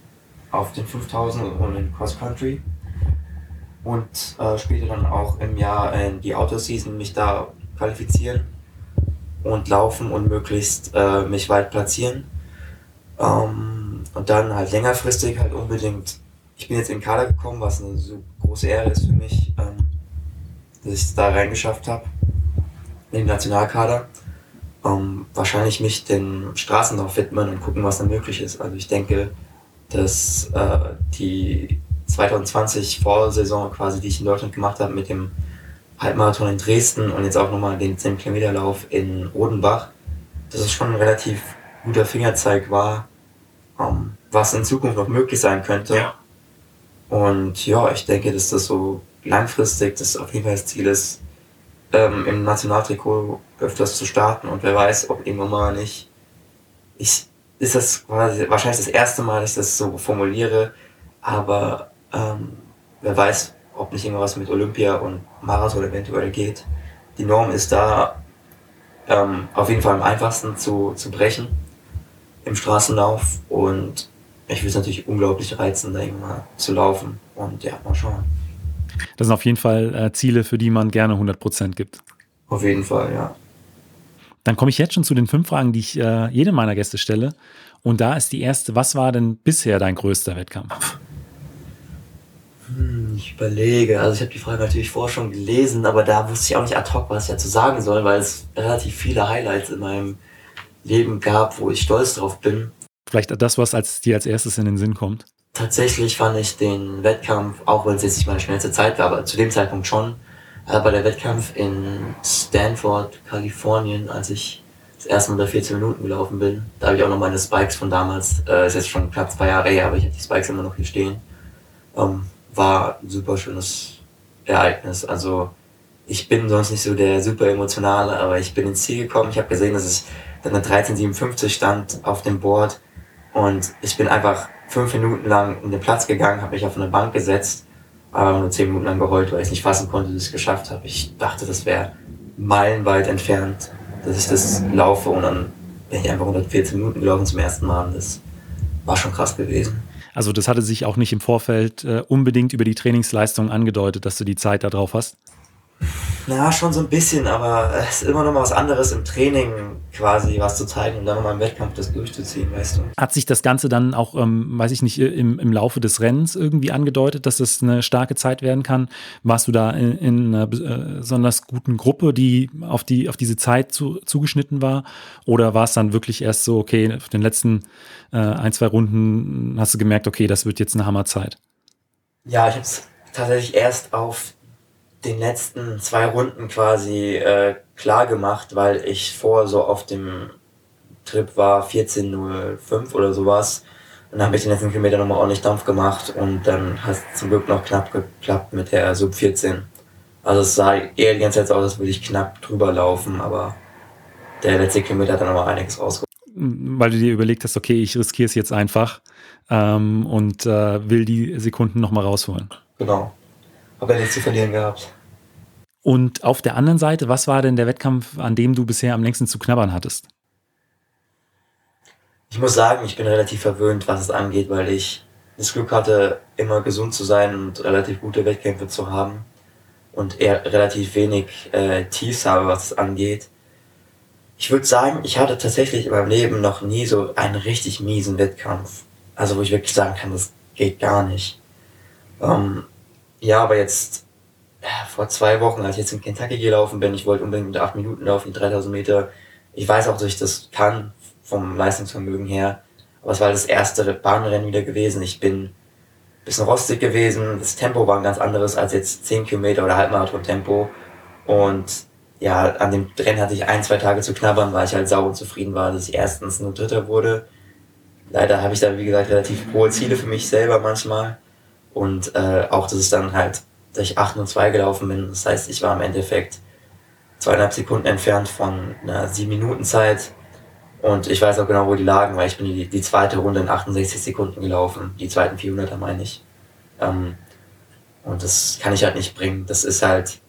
auf den 5000 und in Cross Country und äh, später dann auch im Jahr in die Outdoor Season mich da qualifizieren und laufen und möglichst äh, mich weit platzieren. Ähm, und dann halt längerfristig halt unbedingt ich bin jetzt in den Kader gekommen, was eine so große Ehre ist für mich, ähm, dass ich es da reingeschafft habe, in den Nationalkader. Ähm, wahrscheinlich mich den Straßenlauf widmen und gucken, was da möglich ist. Also ich denke, dass äh, die 2020 Vorsaison quasi, die ich in Deutschland gemacht habe, mit dem Halbmarathon in Dresden und jetzt auch nochmal den 10 Kilometer Lauf in Rodenbach, dass es schon ein relativ guter Fingerzeig war, ähm, was in Zukunft noch möglich sein könnte. Ja. Und ja, ich denke, dass das so langfristig das auf jeden Fall das Ziel ist, ähm, im Nationaltrikot öfters zu starten. Und wer weiß, ob irgendwann mal nicht. Ich, ist das quasi wahrscheinlich das erste Mal, dass ich das so formuliere, aber ähm, wer weiß, ob nicht irgendwas mit Olympia und Marathon eventuell geht. Die Norm ist da ähm, auf jeden Fall am einfachsten zu, zu brechen im Straßenlauf und ich würde es natürlich unglaublich reizen, da irgendwann zu laufen. Und ja, mal schauen. Das sind auf jeden Fall äh, Ziele, für die man gerne 100% gibt. Auf jeden Fall, ja. Dann komme ich jetzt schon zu den fünf Fragen, die ich äh, jedem meiner Gäste stelle. Und da ist die erste, was war denn bisher dein größter Wettkampf? Hm, ich überlege, also ich habe die Frage natürlich vorher schon gelesen, aber da wusste ich auch nicht ad hoc, was ich dazu sagen soll, weil es relativ viele Highlights in meinem Leben gab, wo ich stolz drauf bin. Vielleicht das, was als, dir als erstes in den Sinn kommt. Tatsächlich fand ich den Wettkampf, auch wenn es jetzt nicht meine schnellste Zeit war, aber zu dem Zeitpunkt schon, aber der Wettkampf in Stanford, Kalifornien, als ich das erste Mal da 14 Minuten gelaufen bin, da habe ich auch noch meine Spikes von damals, äh, ist jetzt schon knapp zwei Jahre her, aber ich habe die Spikes immer noch hier stehen. Ähm, war ein super schönes Ereignis. Also ich bin sonst nicht so der super emotionale, aber ich bin ins Ziel gekommen. Ich habe gesehen, dass ich dann eine 1357 stand auf dem Board und ich bin einfach fünf Minuten lang in den Platz gegangen, habe mich auf eine Bank gesetzt, aber nur zehn Minuten lang geheult, weil ich nicht fassen konnte, dass ich es geschafft habe. Ich dachte, das wäre meilenweit entfernt, dass ich das laufe und dann bin ich einfach 114 Minuten gelaufen zum ersten Mal das war schon krass gewesen. Also das hatte sich auch nicht im Vorfeld äh, unbedingt über die Trainingsleistung angedeutet, dass du die Zeit da drauf hast? Na, schon so ein bisschen, aber es ist immer noch mal was anderes im Training quasi was zu zeigen und dann nochmal im Wettkampf das durchzuziehen, weißt du. Hat sich das Ganze dann auch, ähm, weiß ich nicht, im, im Laufe des Rennens irgendwie angedeutet, dass das eine starke Zeit werden kann? Warst du da in, in einer äh, besonders guten Gruppe, die auf, die, auf diese Zeit zu, zugeschnitten war? Oder war es dann wirklich erst so, okay, auf den letzten äh, ein, zwei Runden hast du gemerkt, okay, das wird jetzt eine Hammerzeit? Ja, ich habe es tatsächlich erst auf den letzten zwei Runden quasi äh, klar gemacht, weil ich vor so auf dem Trip war 14.05 oder sowas. Und dann habe ich den letzten Kilometer nochmal ordentlich Dampf gemacht und dann hat es zum Glück noch knapp geklappt mit der Sub 14. Also es sah eher die ganze Zeit so aus, als würde ich knapp drüber laufen, aber der letzte Kilometer hat dann nochmal einiges rausgeholt. Weil du dir überlegt hast, okay, ich riskiere es jetzt einfach ähm, und äh, will die Sekunden nochmal rausholen. Genau. Habe ja nichts zu verlieren gehabt. Und auf der anderen Seite, was war denn der Wettkampf, an dem du bisher am längsten zu knabbern hattest? Ich muss sagen, ich bin relativ verwöhnt, was es angeht, weil ich das Glück hatte, immer gesund zu sein und relativ gute Wettkämpfe zu haben und eher relativ wenig äh, Tiefs habe, was es angeht. Ich würde sagen, ich hatte tatsächlich in meinem Leben noch nie so einen richtig miesen Wettkampf. Also wo ich wirklich sagen kann, das geht gar nicht. Ähm, ja, aber jetzt vor zwei Wochen, als ich jetzt in Kentucky gelaufen bin, ich wollte unbedingt mit acht Minuten laufen, die 3000 Meter. Ich weiß auch, dass ich das kann, vom Leistungsvermögen her. Aber es war das erste Bahnrennen wieder gewesen. Ich bin ein bisschen rostig gewesen. Das Tempo war ein ganz anderes als jetzt 10 Kilometer oder Halbmarathon-Tempo. Und ja, an dem Rennen hatte ich ein, zwei Tage zu knabbern, weil ich halt sauer zufrieden war, dass ich erstens nur Dritter wurde. Leider habe ich da, wie gesagt, relativ hohe Ziele für mich selber manchmal. Und äh, auch, dass es dann halt ich 8 und 2 gelaufen bin. Das heißt, ich war im Endeffekt zweieinhalb Sekunden entfernt von einer 7 Minuten Zeit. Und ich weiß auch genau, wo die lagen, weil ich bin die, die zweite Runde in 68 Sekunden gelaufen. Die zweiten 400er meine ich. Ähm, und das kann ich halt nicht bringen. Das ist halt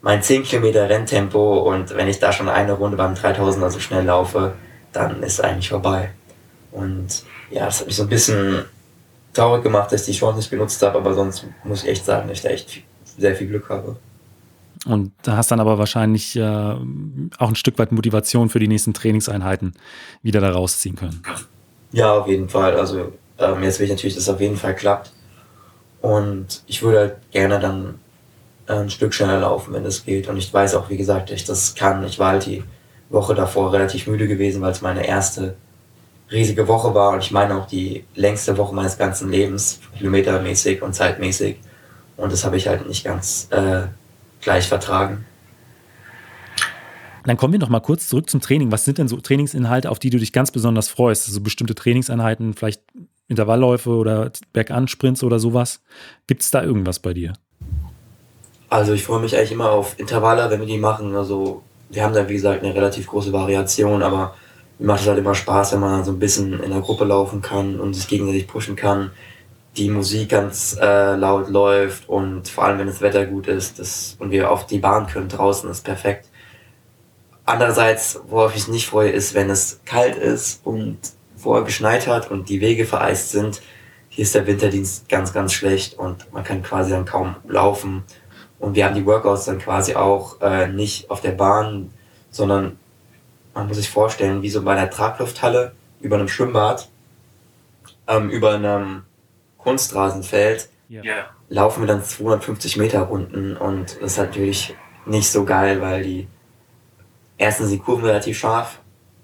mein 10 Kilometer Renntempo und wenn ich da schon eine Runde beim 3000er so schnell laufe, dann ist eigentlich vorbei. Und ja, das hat mich so ein bisschen traurig gemacht, dass ich die Chance nicht genutzt habe, aber sonst muss ich echt sagen, dass ich da echt sehr viel Glück habe. Und da hast dann aber wahrscheinlich äh, auch ein Stück weit Motivation für die nächsten Trainingseinheiten wieder da rausziehen können. Ja, auf jeden Fall. Also ähm, jetzt will ich natürlich, dass es auf jeden Fall klappt. Und ich würde halt gerne dann äh, ein Stück schneller laufen, wenn das geht. Und ich weiß auch, wie gesagt, ich das kann. Ich war halt die Woche davor relativ müde gewesen, weil es meine erste riesige Woche war. Und ich meine auch die längste Woche meines ganzen Lebens, kilometermäßig und zeitmäßig. Und das habe ich halt nicht ganz äh, gleich vertragen. Dann kommen wir noch mal kurz zurück zum Training. Was sind denn so Trainingsinhalte, auf die du dich ganz besonders freust? Also bestimmte Trainingseinheiten, vielleicht Intervallläufe oder Bergansprints oder sowas. Gibt es da irgendwas bei dir? Also ich freue mich eigentlich immer auf Intervalle, wenn wir die machen. Also wir haben da wie gesagt eine relativ große Variation, aber mir macht es halt immer Spaß, wenn man so ein bisschen in der Gruppe laufen kann und sich gegenseitig pushen kann die Musik ganz äh, laut läuft und vor allem wenn das Wetter gut ist das, und wir auf die Bahn können draußen ist perfekt. Andererseits, worauf ich nicht freue, ist, wenn es kalt ist und vorher geschneit hat und die Wege vereist sind. Hier ist der Winterdienst ganz, ganz schlecht und man kann quasi dann kaum laufen. Und wir haben die Workouts dann quasi auch äh, nicht auf der Bahn, sondern man muss sich vorstellen, wie so bei einer Traglufthalle über einem Schwimmbad, ähm, über einem Kunstrasenfeld ja. laufen wir dann 250 Meter Runden und das ist natürlich nicht so geil, weil die erstens die Kurven relativ scharf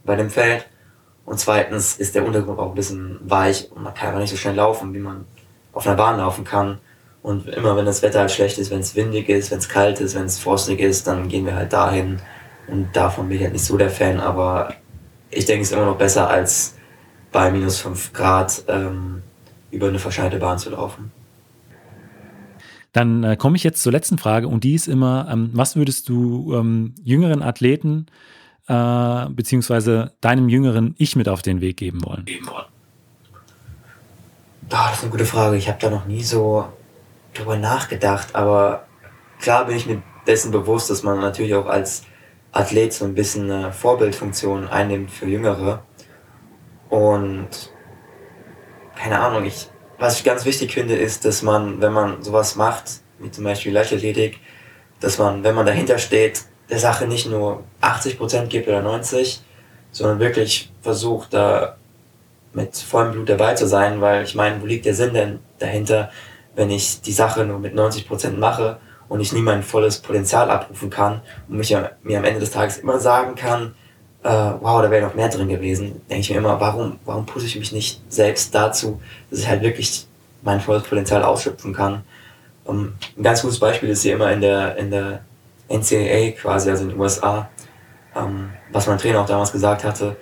bei dem Feld und zweitens ist der Untergrund auch ein bisschen weich und man kann aber nicht so schnell laufen, wie man auf einer Bahn laufen kann. Und immer wenn das Wetter halt schlecht ist, wenn es windig ist, wenn es kalt ist, wenn es frostig ist, dann gehen wir halt dahin. Und davon bin ich halt nicht so der Fan, aber ich denke, es ist immer noch besser als bei minus 5 Grad ähm, über eine verschneite Bahn zu laufen. Dann äh, komme ich jetzt zur letzten Frage und die ist immer, ähm, was würdest du ähm, jüngeren Athleten äh, beziehungsweise deinem jüngeren Ich mit auf den Weg geben wollen? Geben wollen. Oh, das ist eine gute Frage. Ich habe da noch nie so drüber nachgedacht, aber klar bin ich mir dessen bewusst, dass man natürlich auch als Athlet so ein bisschen eine Vorbildfunktion einnimmt für Jüngere. Und keine Ahnung, ich, was ich ganz wichtig finde, ist, dass man, wenn man sowas macht, wie zum Beispiel Leichtathletik, dass man, wenn man dahinter steht, der Sache nicht nur 80% gibt oder 90%, sondern wirklich versucht, da mit vollem Blut dabei zu sein, weil ich meine, wo liegt der Sinn denn dahinter, wenn ich die Sache nur mit 90% mache und ich nie mein volles Potenzial abrufen kann und mich mir am Ende des Tages immer sagen kann, äh, wow, da wäre noch mehr drin gewesen, denke ich mir immer, warum, warum pushe ich mich nicht selbst dazu, dass ich halt wirklich mein volles Potenzial ausschöpfen kann. Um, ähm, ein ganz gutes Beispiel ist hier immer in der, in der NCAA quasi, also in den USA, um, ähm, was mein Trainer auch damals gesagt hatte,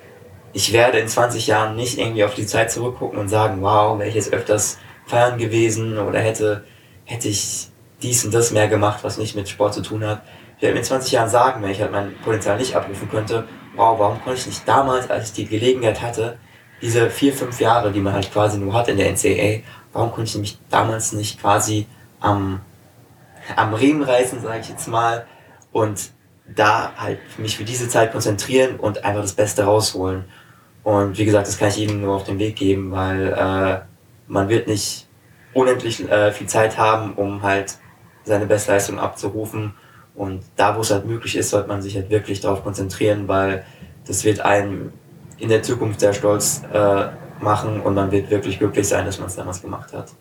ich werde in 20 Jahren nicht irgendwie auf die Zeit zurückgucken und sagen, wow, wäre ich jetzt öfters feiern gewesen oder hätte, hätte ich dies und das mehr gemacht, was nicht mit Sport zu tun hat. Ich werde mir in 20 Jahren sagen, wenn ich halt mein Potenzial nicht abrufen könnte, wow, warum konnte ich nicht damals, als ich die Gelegenheit hatte, diese vier, fünf Jahre, die man halt quasi nur hat in der NCAA, warum konnte ich mich damals nicht quasi am, am Riemen reißen, sage ich jetzt mal, und da halt mich für diese Zeit konzentrieren und einfach das Beste rausholen. Und wie gesagt, das kann ich jedem nur auf den Weg geben, weil äh, man wird nicht unendlich äh, viel Zeit haben, um halt seine Bestleistung abzurufen. Und da, wo es halt möglich ist, sollte man sich halt wirklich darauf konzentrieren, weil das wird einem in der Zukunft sehr stolz äh, machen und man wird wirklich glücklich sein, dass man es damals gemacht hat.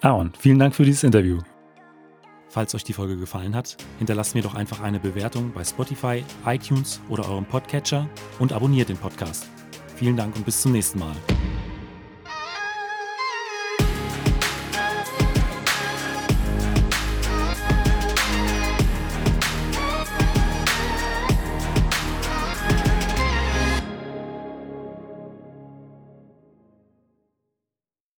Aaron, vielen Dank für dieses Interview. Falls euch die Folge gefallen hat, hinterlasst mir doch einfach eine Bewertung bei Spotify, iTunes oder eurem Podcatcher und abonniert den Podcast. Vielen Dank und bis zum nächsten Mal.